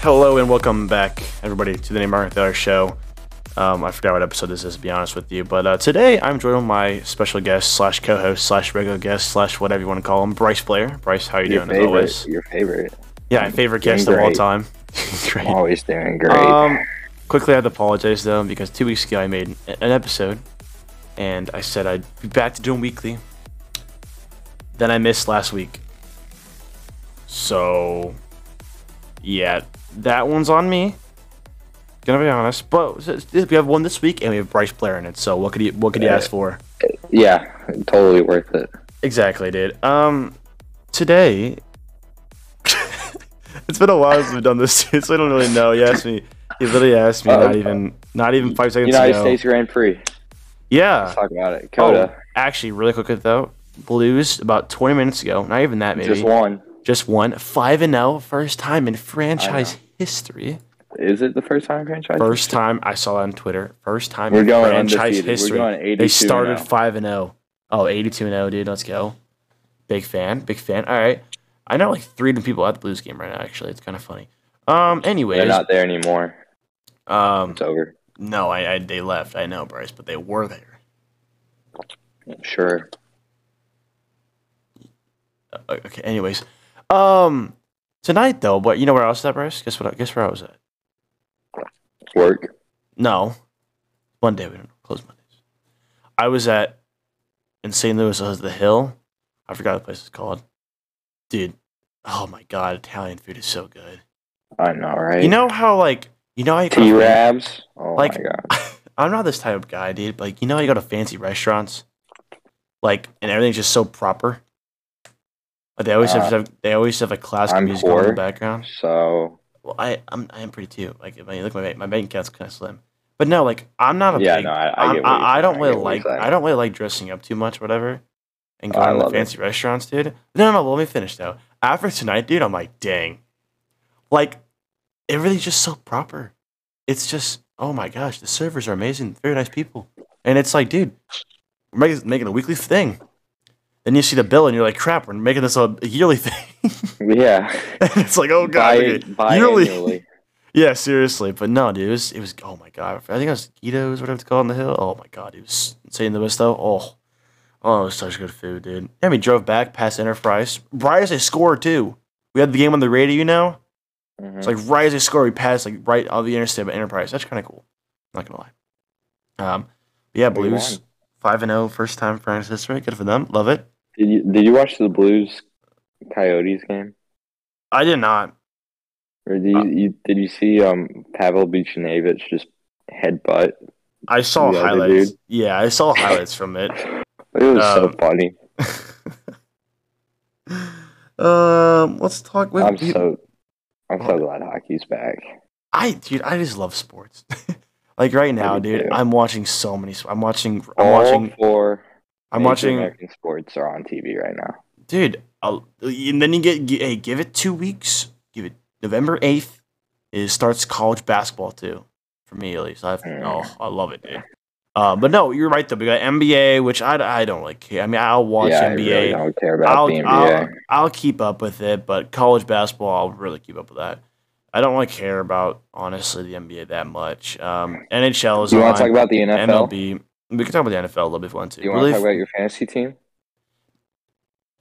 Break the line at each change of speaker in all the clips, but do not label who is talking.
Hello and welcome back, everybody, to the Name Mark Thaler Show. Um, I forgot what episode this is, to be honest with you. But uh, today I'm joined with my special guest slash co-host slash regular guest slash whatever you want to call him, Bryce Blair. Bryce, how are you
Your
doing? As always,
favorite, your favorite.
yeah, my favorite
Doing
guest of all
great.
time. Great.
Always doing great.
Um, quickly, I have to apologize though because two weeks ago I made an an episode, and I said I'd be back to doing weekly. Then I missed last week, so yeah, that one's on me. Gonna be honest, but we have one this week, and we have Bryce Blair in it. So what could you what could you ask for?
yeah, totally worth it.
Exactly, dude. Um, today, it's been a while since we've done this, dude, so I don't really know. He asked me. He literally asked me
Uh,
not even not even five seconds ago.
United
ago.
States Grand Prix.
Yeah.
Let's talk about it.
Oh, actually, really quick though, Blues about 20 minutes ago. Not even that, maybe.
just won.
Just won five and zero, first time in franchise history.
Is it the first time franchise?
First time I saw that on Twitter. First time
We're
in
going
franchise
undefeated. We're
history.
going 82
they started
now.
five and zero. Oh, 82 and 0, dude. Let's go. Big fan. Big fan. All right. I know like three different people at the Blues game right now. Actually, it's kind of funny. Um. Anyways,
They're not there anymore.
um.
It's over.
No, I, I they left. I know, Bryce, but they were there.
Sure.
Uh, okay. Anyways, um, tonight though, but you know where I was at, Bryce? Guess what? Guess where I was at?
Work.
No, Monday. We don't close Mondays. I was at in St. Louis. I was at the Hill. I forgot the place is called. Dude, oh my god, Italian food is so good.
I know, right?
You know how like you know go
T Rabs. Oh
Like-
my god.
I'm not this type of guy, dude. But like you know how you go to fancy restaurants, like and everything's just so proper. Like they always
Uh,
have they always have like classical
I'm
music on in the background.
So
Well, I I'm I am pretty too. Like if I look at my my bank account's kind of slim, but no, like I'm not a
yeah,
big.
no, I, I
I'm-
get what you're
I, I don't really like. I don't really like dressing up too much, whatever, and
Oh,
going to
love it.
fancy restaurants, dude. No, no, let me finish though. After tonight, dude, I'm like, dang, like everything's just so proper. It's just, oh my gosh, the servers are amazing, very nice people, and it's like, dude, we're making, making a weekly thing. Then you see the bill and you're like, crap, we're making this a yearly thing.
Yeah.
and it's like, oh god,
Bi-
okay, yearly. Yeah, seriously, but no, dude, it was, it was oh my god, I think it was Guido's, whatever it's called on the hill. Oh my god, it was insane the best though. Oh, oh, it was such good food, dude. And we drove back past Enterprise. Right as they scored too. We had the game on the radio, you know.
Mhm.
It's like right as they scored, we passed like right on the interstate of Enterprise. That's kind of cool. Not gonna lie. Um, yeah, Blues five and zero, first time franchise history. Good for them. Love it.
Did you did you watch the Blues Coyotes game?
I did not.
Or did you,
Uh,
you did you see um Pavel Buchnevich just headbutt?
I saw highlights.
dude?
Yeah, I saw highlights from it.
It was so
Um,
funny.
um, let's talk. With,
I'm so I'm so glad hockey's back.
I dude, I just love sports. like right now, dude,
too.
I'm watching so many. I'm watching. I'm
All
watching.
four
I'm
major
watching.
American sports are on TV right now.
Dude, I'll, and then you get. gi- Hey, give it two weeks. Give it November eighth. It starts college basketball too, for me at least. I
Mm.
oh, I love it, dude. Uh, but no, you're right though. We got NBA, which I, I don't like. care. I mean, I'll watch
yeah, I
NBA.
really don't care about
I'll,
the NBA.
I'll, I'll keep up with it, but college basketball, I'll really keep up with that. I don't really care about honestly the NBA that much. Um, NHL is
Do you want to talk about the NFL?
MLB. We can talk about the NFL a little bit if we want to.
Do you want to talk about your fantasy team?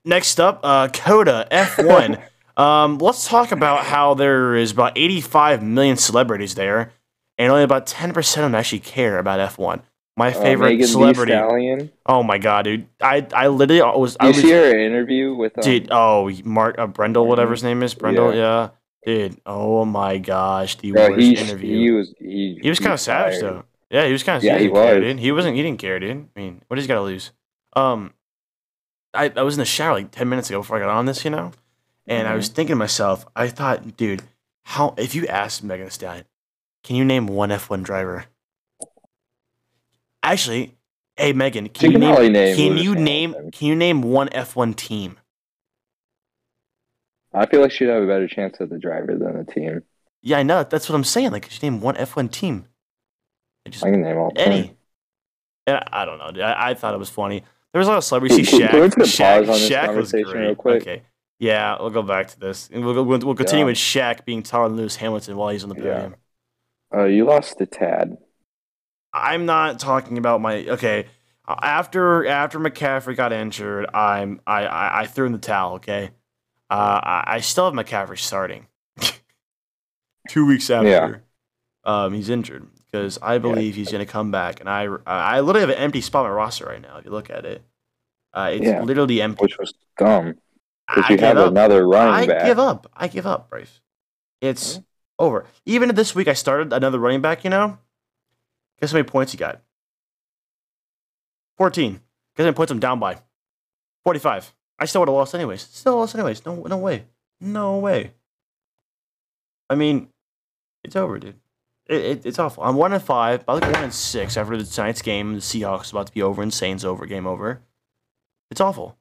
Next up, uh, COTA F1. um, let's talk about how there is about 85 million celebrities there, and only about 10% of them actually care about F1. My
Uh,
favorite
Thee
celebrity. Oh my god, dude! I I literally was. I
You
was
see her interview with um,
dude. Oh, Mark uh, Brundle, whatever his name is, Brundle.
Yeah.
Yeah. dude. Oh my gosh, the
bro,
worst
he,
interview.
he was he,
He was kind of savage though. Yeah, he was kind of.
Yeah,
he,
was.
dude. He wasn't. He didn't care, dude. I mean, what does he got to lose? Um, I I was in the shower like ten minutes ago before I got on this, you know, and I was thinking to myself, I thought, dude, how if you asked Megan Thee Stallion, can you name one F one driver? Actually, hey Megan, can
She
you
can
name?
name
can you name? Can you name one F one team?
I feel like she'd have a better chance at the driver than the team.
Yeah, I know. That's what I'm saying. Like, could you name one F one team? I just
I can name all
any. And I, I don't know. I, I thought it was funny. There was a lot of celebrities. Shaq.
can we put a
Shaq,
pause on this
Shaq was
conversation real quick?
Okay. Yeah, we'll go back to this. And we'll, go- we'll, we'll continue
Yeah.
with Shaq being taller than Lewis Hamilton while he's on the
Yeah.
podium.
Uh, you lost to Tad.
I'm not talking about my okay. After after McCaffrey got injured, I'm I I, I threw in the towel. Okay, uh, I, I still have McCaffrey starting. Two weeks after,
Yeah.
um, he's injured because I believe he's going to come back, and I I literally have an empty spot on my roster right now. If you look at it, uh, it's
Yeah.
literally empty.
which was dumb because you have
up.
another running
I
back.
give up. I give up, Bryce. It's over. Even this week, I started another running back. You know, guess how many points he got? Fourteen. Guess how many points I'm down by? Forty-five. I still would have lost anyways. Still lost anyways. No, no way. No way. I mean, it's over, dude. It, it, it's awful. I'm one and five. I like one and six after the tonight's game. The Seahawks about to be over and Saints over. Game over. It's awful.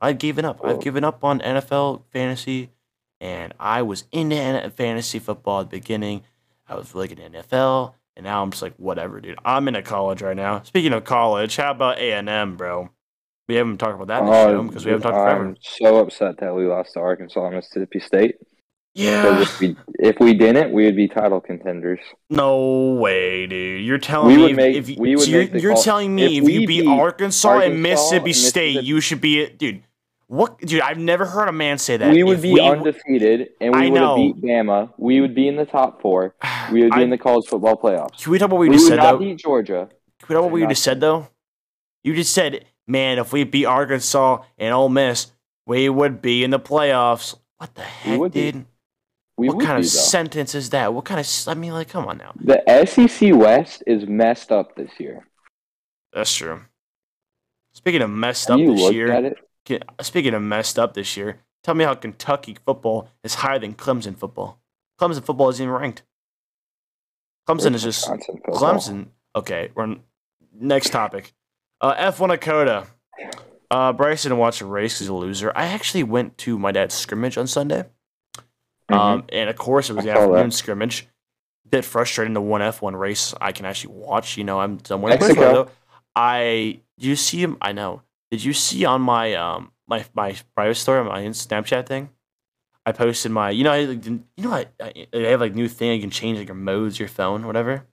I've given up. I've given up on NFL fantasy, and I was into fantasy football at the beginning. I was really good in NFL, and now I'm just like, whatever, dude. I'm in a college right now. Speaking of college, how about A and M, bro? We haven't talked about that in the oh, show because we haven't talked forever.
Oh, I'm so upset that we lost to Arkansas and Mississippi State.
Yeah.
If we if we didn't, we would be title contenders.
No way, dude. You're telling
We
me if,
make-
if you,
we would
so you're, you're telling me
if
if, you
we
beat
beat
Arkansas,
Arkansas
and Mississippi
and
State,
Mississippi-
you should be it, dude. What, dude? I've never heard a man say that.
we would be
we-
undefeated, and we would have beat Bama. We would be in the top four. We would be
I-
in the college football playoffs.
Can we talk about what you
We
just said?
We would not
though?
beat Georgia.
Can we talk about what you just said though? You just said, man, if we beat Arkansas and Ole Miss, we would be in the playoffs. What the heck,
would be. We
what kind
be,
of
though.
sentence is that? What kind of? I mean, like, come on now.
The SEC West is messed up this year.
That's true. Speaking of messed
Have
up this year,
at it?
Speaking of messed up this year, tell me how Kentucky football is higher than Clemson football. Clemson football isn't even ranked. Clemson is just Clemson. Okay, we're next topic. Uh, F1 Dakota. Uh, Bryson watched a race he's a loser. I actually went to my dad's scrimmage on Sunday.
Mhm.
Um, and of course, it was the afternoon
that.
scrimmage. Bit frustrating the one F1 race I can actually watch. You know, I'm somewhere.
Mexico.
Though. I you see him? I know. Did you see on my um my my private story on my Snapchat thing? I posted my you know I, like, you know I, I they have like new thing you can change like your modes your phone whatever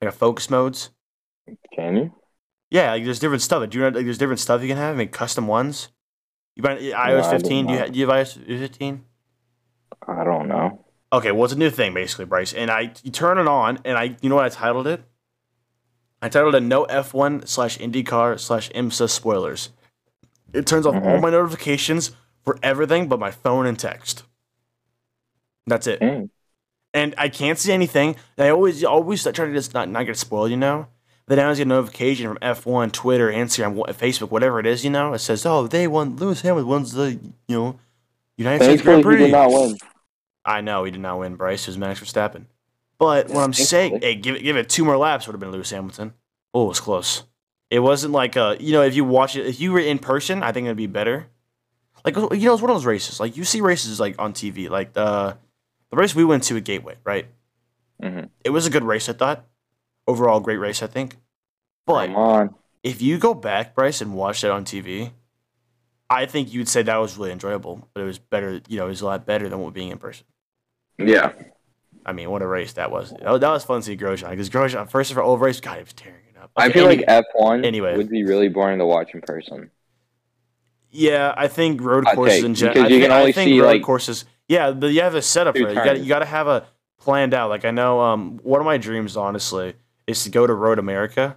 like a focus modes.
Can you?
Yeah, like there's different stuff. Do you know like there's different stuff you can have? I mean, custom ones. You buy iOS
I
15? Do you do you have iOS 15?
I don't know.
Okay, well, it's a new thing basically, Bryce. And I you turn it on, and I you know what I titled it? I titled it "No F1 slash IndyCar slash IMSA spoilers." It turns off all
Mhm.
my notifications for everything but my phone and text. That's it,
Dang.
and I can't see anything. I always always try to just not not get spoiled, you know. Then I always get a notification from F1, Twitter, Instagram, Facebook, whatever it is, you know. It says, "Oh, they won. Lewis Hamilton wins the you know United States Grand Prix."
did not win.
I know he did not win. Bryce was Max Verstappen. But what I'm saying, hey, give it give it two more laps would have been Lewis Hamilton. Oh, it was close. It wasn't like uh you know if you watch it if you were in person, I think it'd be better. Like you know, it's one of those races. Like you see races like on TV, like the the race we went to at Gateway, right?
Mhm.
It was a good race, I thought. Overall, great race, I think. But
Come on.
if you go back, Bryce, and watch that on TV, I think you'd say that was really enjoyable. But it was better, you know, it was a lot better than what being in person.
Yeah.
I mean, what a race that was. That was, that was fun to see Grosjean because Grosjean, first of all, over race, God, he was tearing it up.
I feel
any-
like F1
anyway.
would be really boring to watch in person.
yeah, I think road courses
take,
in general.
because
I
you
think,
can only see,
road
like,
courses. Yeah, but you have a setup for it. You got you got to have a planned out. Like I know, um, one of my dreams, honestly, is to go to Road America.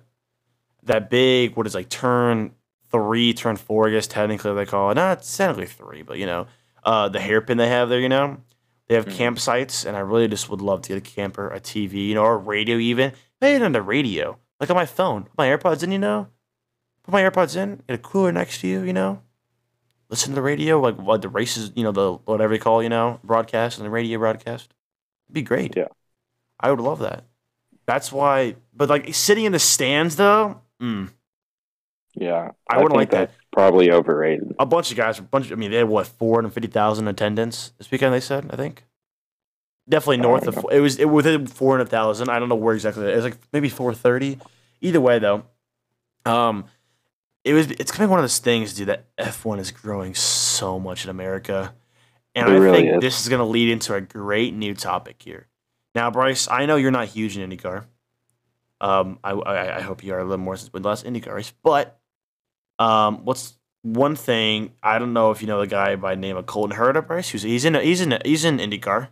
That big, what is like turn three, turn four, I guess technically they call it. Not technically three, but you know, uh, the hairpin they have there. You know, they have
Mhm.
campsites, and I really just would love to get a camper, a TV, you know, or a radio even. Maybe on the radio, like on my phone, put my AirPods in. You know, put my AirPods in, get a cooler next to you. You know, listen to the radio, like what the races, you know, the whatever you call, you know, broadcast and the radio broadcast. It'd be great.
Yeah.
I would love that. That's why, but like sitting in the stands though, mm,
Yeah.
I wouldn't like that.
Probably overrated.
a bunch of guys, a bunch. Of, I mean, they had what four hundred fifty thousand attendance this weekend. They said, I think, definitely north of. It was it within four hundred thousand. I don't know where exactly. It was like maybe four thirty. Either way, though, um, it was it's kind of one of those things, dude. That F one is growing so much in America, and
It
I
really
think
is.
this is going to lead into a great new topic here. Now, Bryce, I know you're not huge in IndyCar. Um, I, I I hope you are a little more since we less IndyCar race. But um, what's one thing I don't know if you know the guy by the name of Colton Herta, Bryce. Who's he's in he's in he's in IndyCar.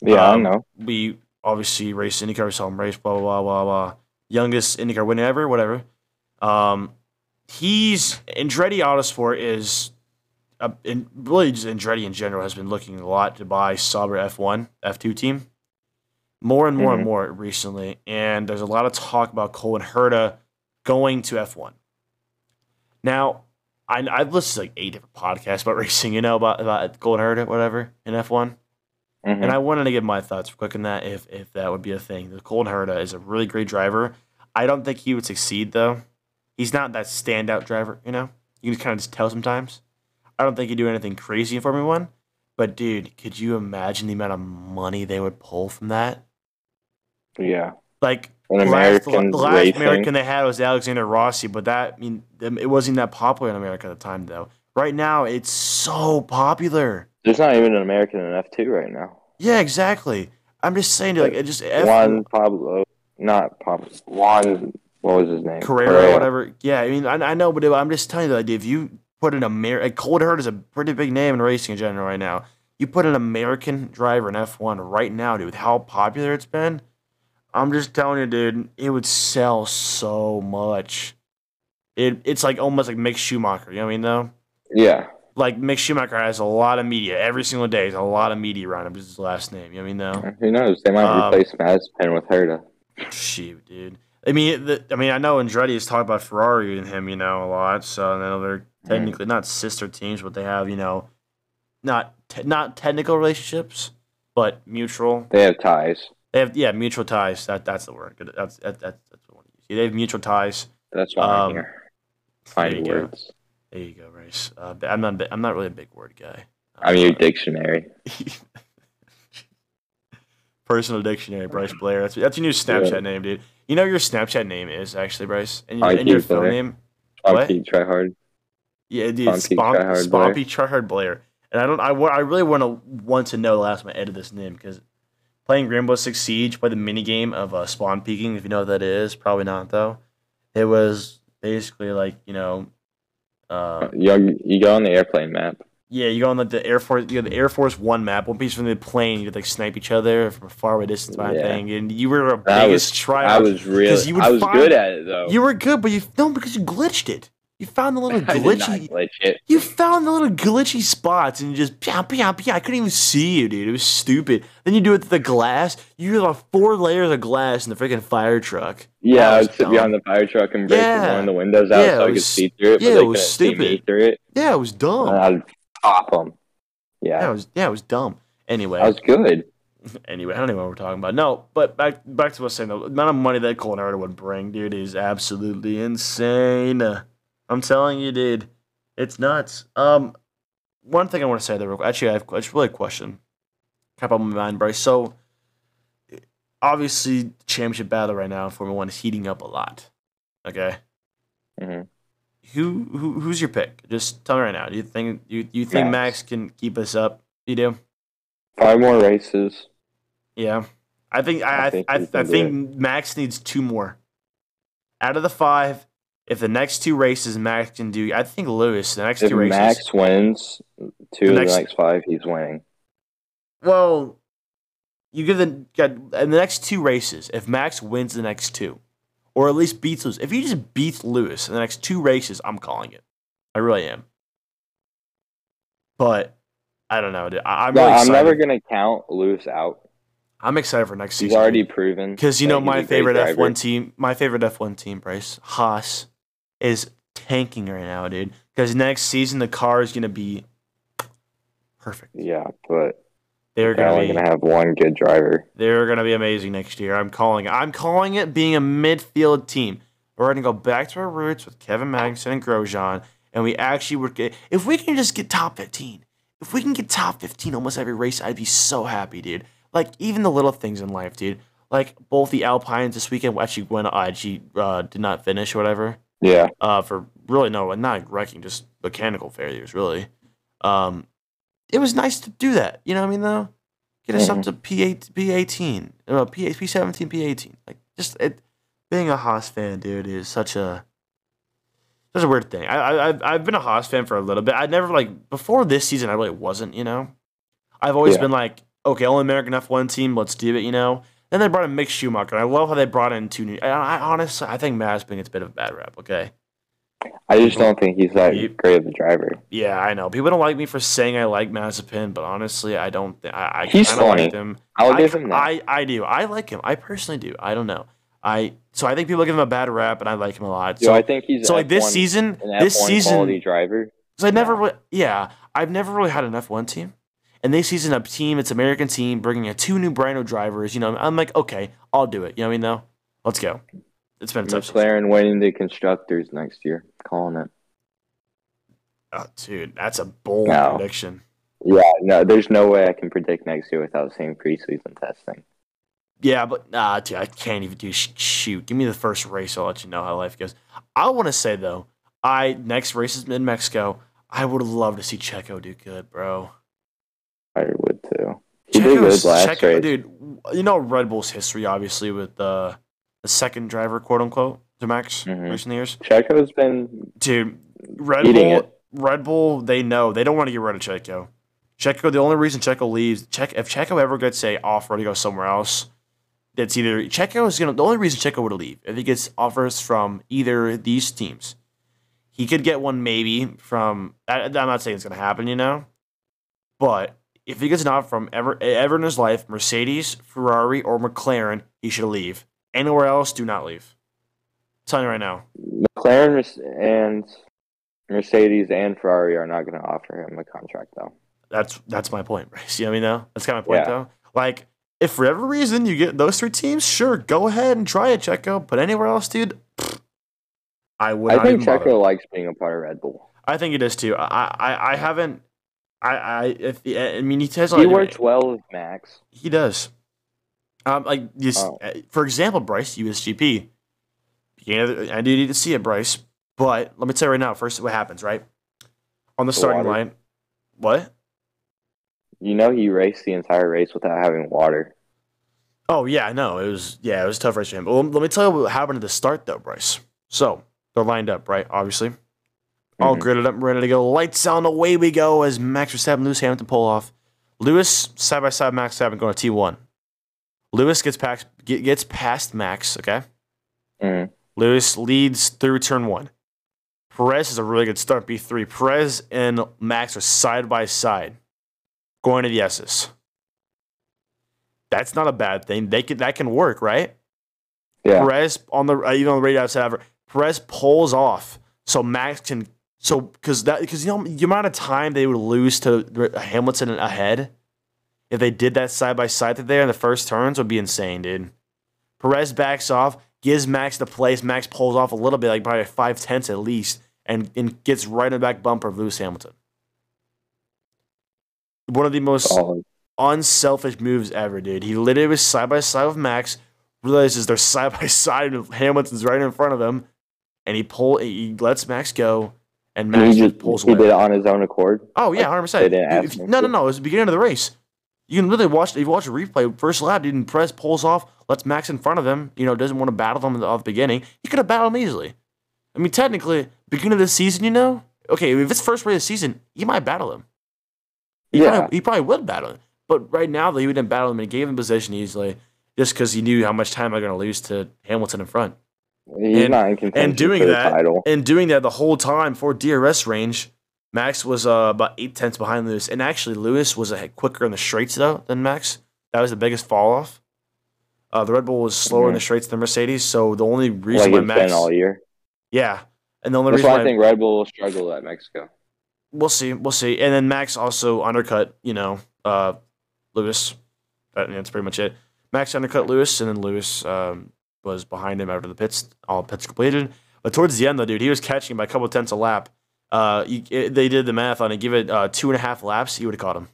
Yeah,
Um,
I know.
We obviously race IndyCar, we saw him race, blah blah blah blah blah. Youngest IndyCar winner ever, whatever. Um, he's Andretti Autosport is, uh, in, really just Andretti in general has been looking a lot to buy Sauber F1 F2 team, more and more and
Mhm.
more recently, and there's a lot of talk about Colton Herta going to F1. Now, I, I've listened to like eight different podcasts about racing, you know, about about Colton Herta, whatever in F1.
Mhm.
And I wanted to give my thoughts quick on that if if that would be a thing. The Colton Herta is a really great driver. I don't think he would succeed though. He's not that standout driver, you know? You can kind of just tell sometimes. I don't think he'd do anything crazy in Formula One. But dude, could you imagine the amount of money they would pull from that?
yeah,
Like
An
the last,
American
the last
racing.
American they had was Alexander Rossi, but that I mean it wasn't that popular in America at the time though. Right now it's so popular.
there's not even an American in F two right now.
Yeah, exactly. I'm just saying, like it just F-
Juan Pablo, not Pablo. Juan, what was his name?
Carrera, or whatever. Yeah, I mean, I, I know, but I'm just telling you, like, if you put an Amer, like, Cold Hurt is a pretty big name in racing in general right now. You put an American driver in F1 right now, dude, with how popular it's been. I'm just telling you, dude, it would sell so much. It it's like almost like Mick Schumacher. You know what I mean, though.
Yeah,
Like Mick Schumacher has a lot of media every single day. There's a lot of media around him. Is his last name. You know what I mean, though.
who knows? They might
Um,
replace Mazepin with Herta.
Shoot, dude. I mean, the, I mean, I know Andretti has talked about Ferrari and him, you know, a lot. So I know they're technically not sister teams, but they have, you know, not te- not technical relationships, but mutual.
They have ties.
They have yeah, mutual ties. That that's the word. That's that, that, that's what I want to use. They have mutual ties.
That's why
Um,
I'm here.
There you
Find
go.
words.
There you go, Race. Uh, I'm not. I'm not really a big word guy.
I'm your dictionary.
Personal dictionary, Bryce Blair. That's that's your new Snapchat
Yeah.
name, dude. You know your Snapchat name is actually, Bryce, and your, and your phone
Blair.
name.
I'll
What?
keep try hard.
Yeah, dude,
Spompy
Spomp,
Tryhard Blair.
Tryhard Blair. And I don't, I, I really want to want to know the last time I edited this name because playing Rainbow Six Siege, play the mini game of uh, spawn peeking. If you know what that is, probably not though. It was basically like you know, uh,
You you go on the airplane map.
yeah, you go on like the Air Force, you know, the Air Force One map. One piece from the plane, you like snipe each other from a far away distance by
Yeah.
thing, and you were a biggest
was
try.
I was really
you
I was
find-
good at it though.
You were good, but you no because you glitched it. You found the little
I did not
glitchy.
glitch it.
You found the little glitchy spots and you just pew, pew, pew. I couldn't even see you, dude. It was stupid. Then you do it to the glass. You have four layers of glass in the freaking fire truck.
Yeah,
That
I would sit
dumb.
behind the fire truck and break
Yeah.
one of the windows out
Yeah,
so I could see through it,
yeah,
they
it was
couldn't see me
stupid.
through it.
Yeah, it was dumb.
And I'd pop them.
yeah,
Yeah,
it was yeah, it was dumb. Anyway,
I was good.
anyway, I don't even know what we're talking about. No, but back back to what I was saying. The amount of money that Colton Herta would bring, dude, is absolutely insane. I'm telling you, dude, it's nuts. Um, one thing I want to say there, real quick. Actually, I have it's really a question. Of on my mind, Bryce. So, obviously, championship battle right now in Formula One is heating up a lot. Okay,
hmm
who who who's your pick? Just tell me right now. Do you think you you think Max
Max.
can keep us up? You do?
Five more races.
Yeah, I think I I,
I think
I, I, think Max needs two more. Out of the five, if the next two races Max can do, I think Lewis the next
If
two races.
Max wins two
The
of
next-
the next five, he's winning.
Well, you give the in the next two races. If Max wins the next two, or at least beats Lewis, if he just beats Lewis in the next two races, I'm calling it. I really am. But I don't know. dude. I, I'm
Yeah,
really
I'm never gonna count Lewis out.
I'm excited for next
He's
season.
He's already proven.
Because you know my favorite. F1 team, my favorite F1 team, Bryce Haas, is tanking right now, dude. Because next season the car is gonna be perfect.
Yeah, but
They're gonna
only
be
gonna have one good driver.
they're gonna be amazing next year. I'm calling it. I'm calling it being a midfield team. We're gonna go back to our roots with Kevin Magnussen and Grosjean, and we actually would get if we can just get top 15. If we can get top 15 almost every race, I'd be so happy, dude. Like even the little things in life, dude. Like both the Alpines this weekend actually went. Uh, actually uh, did not finish or whatever.
Yeah.
uh, for really no, not wrecking, just mechanical failures, really. Um, it was nice to do that. You know what I mean, though? Get us up
Mhm.
to P8, P18, uh, P, P17, P18. Like, just it, being a Haas fan, dude, is such a such a weird thing. I, I I've I've been a Haas fan for a little bit. I never like before this season. I really wasn't. You know, I've always
Yeah.
been like, okay, only American F1 team. Let's do it. You know. Then they brought in Mick Schumacher. I love how they brought in two new. I, I honestly, I think Mazepin gets a bit of a bad rap. Okay.
I just don't think he's that
Yep.
great of a driver.
Yeah, I know. People don't like me for saying I like Mazepin, but honestly, I don't. Th- I, I
He's
of like
funny.
him.
I'll
I,
give him that.
I, I do. I like him. I personally do. I don't know. I so I think people give him a bad rap, and I like him a lot.
Yo,
So,
I think he's
so like this
F1
season, this
F1
season,
quality driver.
because I never,
Yeah.
yeah, I've never really had an F one team, and this season a team, it's American team, bringing in two new new drivers. You know, I'm like, okay, I'll do it. You know what I mean? Though, let's go. It's been a tough.
McLaren winning the constructors next year. Calling it.
Oh, dude, that's a bold
No.
prediction.
Yeah, no, there's no way I can predict next year without seeing preseason testing.
Yeah, but nah, dude, I can't even do sh- shoot. Give me the first race. I'll let you know how life goes. I want to say though, I next race is in Mexico. I would love to see Checo do good, bro.
I would too. He did good last
Checo-
race.
dude. You know Red Bull's history, obviously, with the the second driver, quote unquote, to Max
Mhm.
recent years.
Checo's been
Dude, Red Bull,
it.
Red Bull, they know they don't want to get rid of Checo. Checo, the only reason Checo leaves, Check if Checo ever gets a offer to go somewhere else, that's either Checo is gonna. The only reason Checo would leave if he gets offers from either these teams, he could get one maybe from. I, I'm not saying it's gonna happen, you know, but if he gets an offer from ever ever in his life, Mercedes, Ferrari, or McLaren, he should leave. Anywhere else, do not leave. I'm telling you right now.
McLaren and Mercedes and Ferrari are not going to offer him a contract though.
That's that's my point, Bryce. You know what I mean, though? That's kind of my point,
Yeah.
though. Like, if for every reason you get those three teams, sure, go ahead and try it, Checo. But anywhere else, dude, pfft, I would
I think
even bother.
Checo likes being a part of Red Bull.
I think it is too. I I, I haven't. I I if I mean he has
He works well with Max.
He does. Um, like this,
Oh.
uh, for example, Bryce USGP. Beginning I do need to see it, Bryce. But let me tell you right now. First, what happens, right? On the
The
starting
water.
line. What?
You know he raced the entire race without having water.
Oh yeah, I know. It was yeah, it was a tough race for him. But let me tell you what happened at the start though, Bryce. So they're lined up, right? Obviously, all
Mhm.
gridded up, ready to go. Lights on, away we go as Max Verstappen, Lewis Hamilton pull off. Lewis side by side, Max Verstappen going to T one. Lewis gets past gets past Max. Okay,
Mhm.
Lewis leads through turn one. Perez is a really good start. B three. Perez and Max are side by side, going to the S's. That's not a bad thing. They can that can work, right?
Yeah.
Perez on the uh, even on the radio outside ever. Perez pulls off so Max can so because that because you know the amount of time they would lose to Hamilton ahead if they did that side by side there in the first turns would be insane, dude. Perez backs off, gives Max the place. Max pulls off a little bit, like probably five tenths at least, and, and gets right in the back bumper of Lewis Hamilton. One of the most
Solid.
unselfish moves ever, dude. He literally was side by side with Max, realizes they're side by side, and Hamilton's right in front of him, and he pull he lets Max go, and Max
he
just pulls
he did it on his own accord.
Oh yeah, hundred percent.
didn't ask
If-
him
No, no, no. It was the beginning of the race. You can literally watch. If you watch a replay, first lap, didn't press, pulls off, lets Max in front of him. You know, doesn't want to battle them at the beginning. He could have battled him easily. I mean, technically, beginning of the season, you know, okay, if it's first race of the season, he might battle him. He
Yeah.
probably, he probably would battle him. But right now, though, he didn't battle him and gave him position easily, just because he knew how much time they're going to lose to Hamilton in front.
He's
And-
not in contention
doing
for the
that-
title.
And doing that the whole time for DRS range, Max was uh, about eight tenths behind Lewis. And actually, Lewis was a quicker in the straights though than Max. That was the biggest fall off. Uh, the Red Bull was slower in the straights than Mercedes, so the only
Like
reason why
it's
Max,
been all year.
yeah, and the only
That's
reason
why
why
I think Red Bull will struggle at Mexico.
we'll see, we'll see. And then Max also undercut, you know, uh, Lewis. That, that's pretty much it. Max undercut Lewis, and then Lewis um, was behind him after the pits, all pits completed. But towards the end, though, dude, he was catching by a couple tenths a lap. Uh, you, it, they did the math on it. Give it uh, two and a half laps, he would have caught him.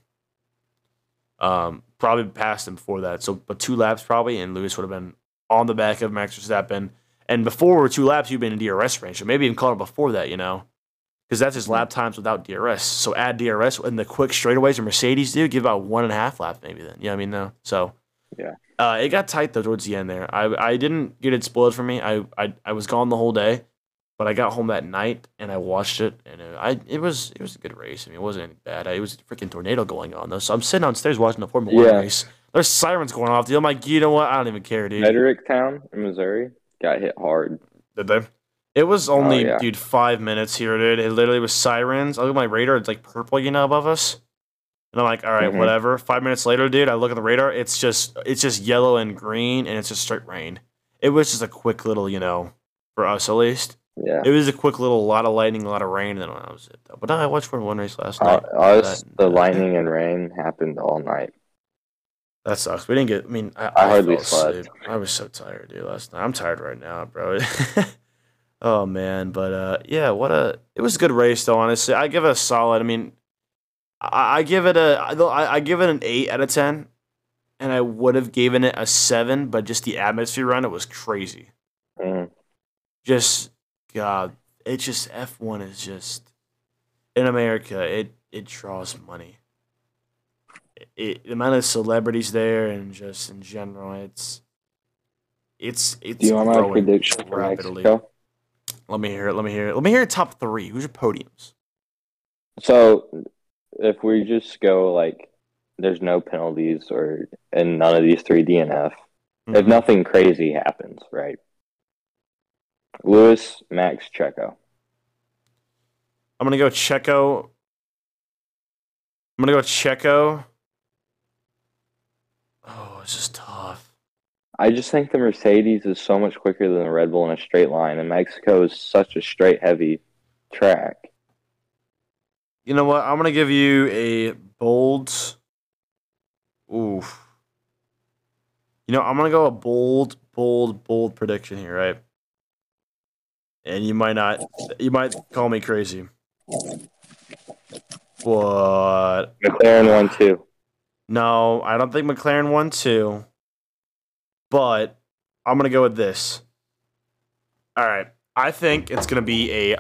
Um, probably passed him before that. So, but two laps probably, and Lewis would have been on the back of Max Verstappen. And before two laps, you've been in DRS range. So maybe even caught him before that, you know? Because that's his lap times without DRS. So add DRS and the quick straightaways and Mercedes do, give about one and a half laps maybe then. Know I mean? No. So
Yeah.
Uh, it got tight though towards the end there. I I didn't get it spoiled for me. I I, I was gone the whole day, but I got home that night and I watched it and it, I it was it was a good race. I mean, it wasn't any bad. It was a freaking tornado going on though. So I'm sitting downstairs watching the Formula
Yeah.
One race. There's sirens going off, dude. I'm like, you know what? I don't even care, dude.
Fredericktown in Missouri got hit hard.
Did they? It was only,
Oh, yeah.
dude, five minutes here, dude. It literally was sirens. I look at my radar, it's like purple, you know, above us. And I'm like, all right,
Mhm.
whatever. Five minutes later, dude, I look at the radar, it's just it's just yellow and green and it's just straight rain. It was just a quick little, you know, for us at least.
Yeah.
It was a quick little lot of lightning, a lot of rain, and then that was it though. But no, I watched Formula One race last
Uh,
night. That-
the
that-
lightning and rain happened all night.
That sucks. We didn't get. I mean, I,
I hardly slept.
I was so tired, dude. Last night, I'm tired right now, bro. oh man, but uh, yeah, what a. It was a good race, though. Honestly, I give it a solid. I mean, I, I give it a. I, I give it an eight out of ten, and I would have given it a seven, but just the atmosphere around it was crazy.
Mm.
Just God, it just F one is just in America. It it draws money. It, the amount of celebrities there and just in general, it's it's it's
Do you want my prediction for
rapidly.
Mexico?
Let me hear it. Let me hear it. Let me hear your top three. Who's your podiums?
So, if we just go like, there's no penalties or and none of these three DNF. If
Mhm.
nothing crazy happens, right? Lewis, Max, Checo.
I'm gonna go Checo. I'm gonna go Checo. Oh, it's just tough.
I just think the Mercedes is so much quicker than the Red Bull in a straight line, and Mexico is such a straight heavy track.
You know what? I'm gonna give you a bold. Oof. You know, I'm gonna go a bold, bold, bold prediction here, right? And you might not. You might call me crazy. What?
McLaren won two.
No, I don't think McLaren won two. But I'm gonna go with this. All right, I think it's gonna be a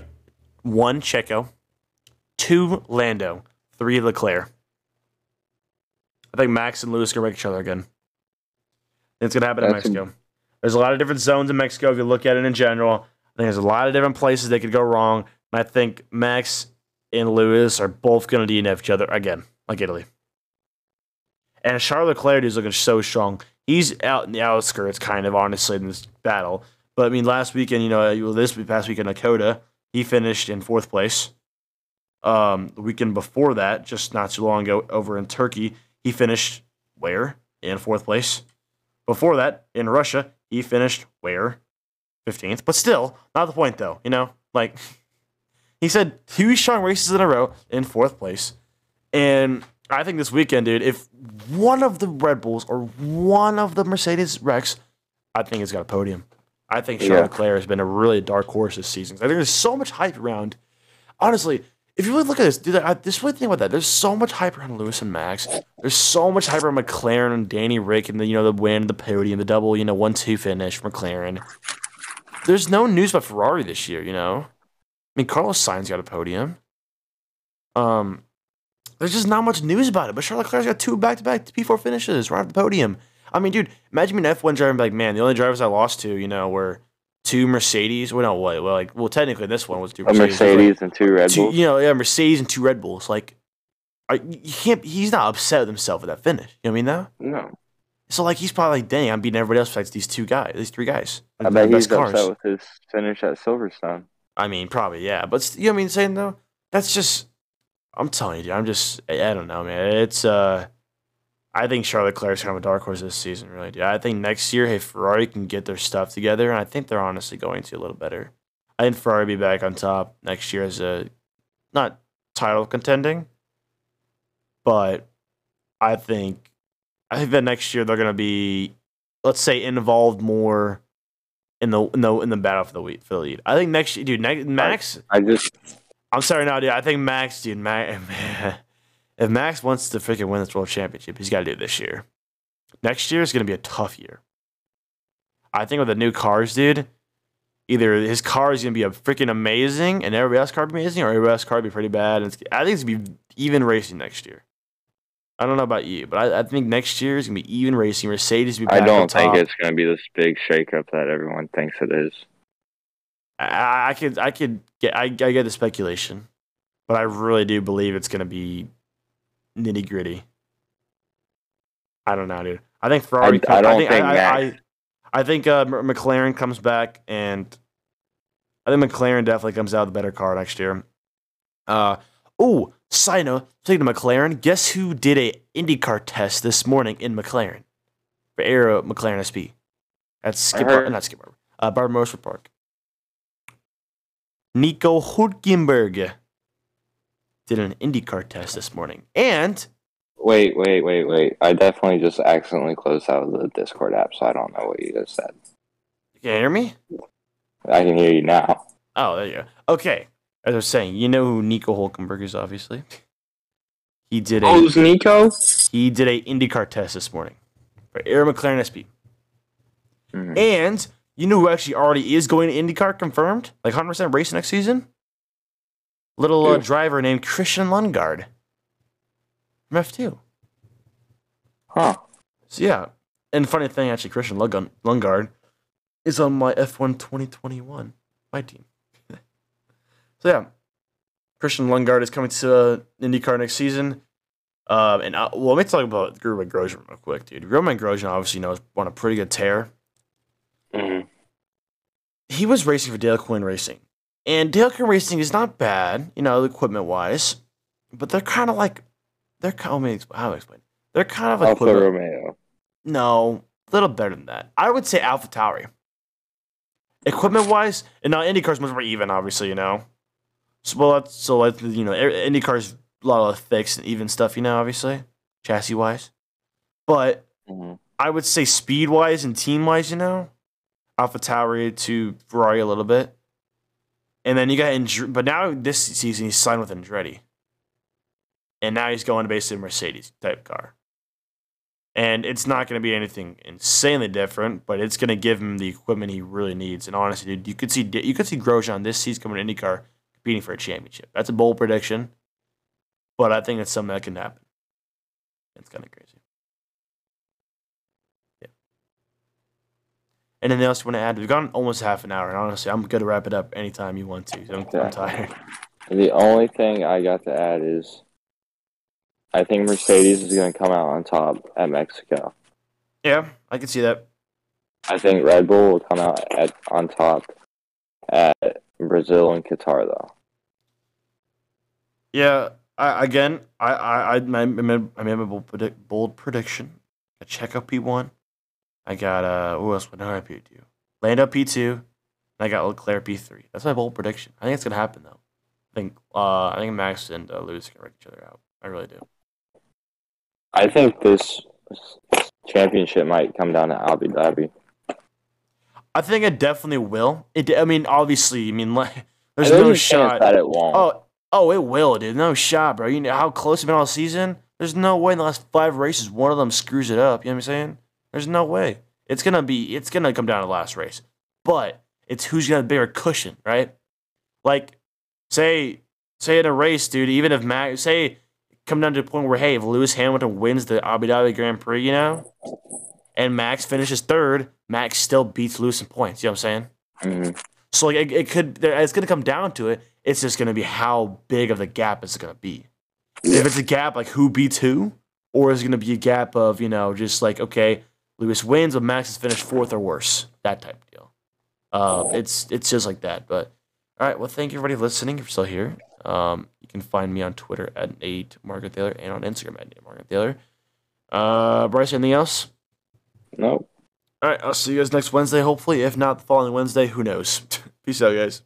one Checo, two Lando, three Leclerc. I think Max and Lewis gonna wreck each other again. It's gonna happen in
That's a-
Mexico. There's a lot of different zones in Mexico if you look at it in general. I think there's a lot of different places they could go wrong, and I think Max and Lewis are both gonna DNF each other again, like Italy. And Charles Leclerc is looking so strong. He's out in the outskirts, kind of honestly, in this battle. But I mean, last weekend, you know, this past weekend, in Dakota, he finished in fourth place. Um, the weekend before that, just not too long ago, over in Turkey, he finished where in fourth place. Before that, in Russia, he finished where fifteenth. But still, not the point though. You know, like he said, two strong races in a row in fourth place, and I think this weekend, dude, if one of the Red Bulls or one of the Mercedes wrecks, I think he's got a podium. I think Charles
Yeah.
Leclerc has been a really dark horse this season. I think there's so much hype around. Honestly, if you really look at this, dude, I, this really think about that. There's so much hype around Lewis and Max. There's so much hype around McLaren and Danny Ric and the you know the win, the podium, the double, you know, one two finish for McLaren. There's no news about Ferrari this year, you know. I mean, Carlos Sainz got a podium. Um, there's just not much news about it. But Charles Leclerc's got two back-to-back P4 finishes right at the podium. I mean, dude, imagine being an F1 driver and be like, man, the only drivers I lost to, you know, were two Mercedes. Well, no, what? Well, like, well, technically this one was two Mercedes. Like,
Mercedes and two Red Bulls.
two, you know, yeah, Mercedes and two Red Bulls. Like, I, you can't. He's not upset with himself with that finish. You know what I mean? Though.
No,
So like, he's probably like, dang, I'm beating everybody else besides these two guys, these three guys.
I bet he's
cars.
upset with his finish at Silverstone.
I mean, probably, yeah. But you know what I mean saying though? That's just I'm telling you, dude, I'm just I, I don't know, man. It's uh I think Charles Leclerc's kind of a dark horse this season, really, dude. I think next year, hey, Ferrari can get their stuff together, and I think they're honestly going to a little better. I think Ferrari will be back on top next year as a not title contending, but I think I think that next year they're gonna be let's say involved more in the in the in the battle for the lead for the lead. I think next year, dude, ne- Max.
I just
I'm sorry, no, dude. I think Max, dude, Max. If Max wants to freaking win this world championship, he's got to do it this year. Next year is gonna be a tough year. I think with the new cars, dude. either his car is gonna be a freaking amazing and everybody else's car be amazing, or everybody else's car be pretty bad. And it's, I think it's gonna be even racing next year. I don't know about you, but I, I think next year is gonna be even racing. Mercedes be
I don't think it's going to be this big shakeup that everyone thinks it is.
I, I could I could get I, I get the speculation, but I really do believe it's gonna be nitty gritty. I don't know, dude. I think Ferrari.
I
comes-
don't
think,
think
I, I, I, I think uh, McLaren comes back, and I think McLaren definitely comes out with a better car next year. Uh oh, side note, speaking of McLaren, guess who did a IndyCar test this morning in McLaren for Arrow McLaren SP? That's Skip,
heard.
not Skip Barber, uh, Barber Motorsport Park. Nico Hulkenberg did an IndyCar test this morning, and
Wait, wait, wait, wait. I definitely just accidentally closed out the Discord app, so I don't know what you just said.
can you hear me?
I can hear you now.
Oh, there you go. Okay, as I was saying, you know who Nico Hulkenberg is, obviously. He did a
Oh, Nico?
he did a IndyCar test this morning for Arrow McLaren SP.
Mhm.
And you know who actually already is going to IndyCar confirmed? Like 100% race next season? Little uh, driver named Christian Lundgaard from F2.
Huh.
So, yeah. And funny thing, actually, Christian Lundgaard, Lundgaard is on my F1 2021, my team. so, yeah. Christian Lundgaard is coming to uh, IndyCar next season. Um, and uh, well, let me talk about Romain Grosjean real quick, dude. Romain Grosjean obviously knows on a pretty good tear.
Mhm.
he was racing for Dale Coyne Racing. And Dale Coyne Racing is not bad, you know, equipment wise, but they're kind of like, they're kind of, let me explain, how do I explain? They're kind of like,
Alfa Romeo.
no, a little better than that. I would say Alpha Tauri. Equipment wise, and now IndyCar's much more even, obviously, you know. So, well, that's, so like, you know, IndyCar's a lot of fixed and even stuff, you know, obviously, chassis wise. But
Mhm.
I would say speed wise and team wise, you know, Alpha Tauri to Ferrari a little bit. And then you got Andr- but now this season he's signed with Andretti. And now he's going to basically Mercedes type car. And it's not going to be anything insanely different, but it's going to give him the equipment he really needs. And honestly, dude, you could see you could see Grosjean this season coming to IndyCar competing for a championship. That's a bold prediction, but I think it's something that can happen. It's kind of crazy. Anything else you want to add? We've gone almost half an hour, and honestly, I'm good to wrap it up anytime you want to. I'm, I'm tired.
The only thing I got to add is I think Mercedes is going to come out on top at Mexico.
Yeah, I can see that.
I think Red Bull will come out at on top at Brazil and Qatar, though.
Yeah, I, again, I I I, I made a bold, predict, bold prediction. A check up P one. I got uh, who else? What did I P two? Lando P two. And I got Leclerc P three. That's my bold prediction. I think it's gonna happen though. I think uh, I think Max and uh, Lewis can wreck each other out. I really do.
I think this championship might come down to Abu Dhabi.
I think it definitely will. It. I mean, obviously, I mean, like, there's
There's
no shot.
that it won't.
Oh, oh, it will, dude. No shot, bro. You know how close it's been all season. There's no way in the last five races one of them screws it up. You know what I'm saying? There's no way. It's gonna be. It's gonna come down to the last race. But it's who's got a bigger cushion, right? Like, say, say in a race, dude. Even if Max, say, come down to the point where hey, if Lewis Hamilton wins the Abu Dhabi Grand Prix, you know, and Max finishes third, Max still beats Lewis in points. You know what I'm saying?
Mhm.
So like it, it could, it's gonna come down to it. It's just gonna be how big of the gap is it gonna be. If it's a gap like who beats who, or is it gonna be a gap of you know just like okay, Lewis wins, but Max is finished fourth or worse, that type of deal. Uh, it's it's just like that. But all right, well, thank you everybody for listening. If you're still here, um, you can find me on Twitter at Nate Margaret Thaler and on Instagram at Nate Margaret Thaler. Uh, Bryce, anything else?
No.
All right, I'll see you guys next Wednesday, hopefully. If not the following Wednesday, who knows? Peace out, guys.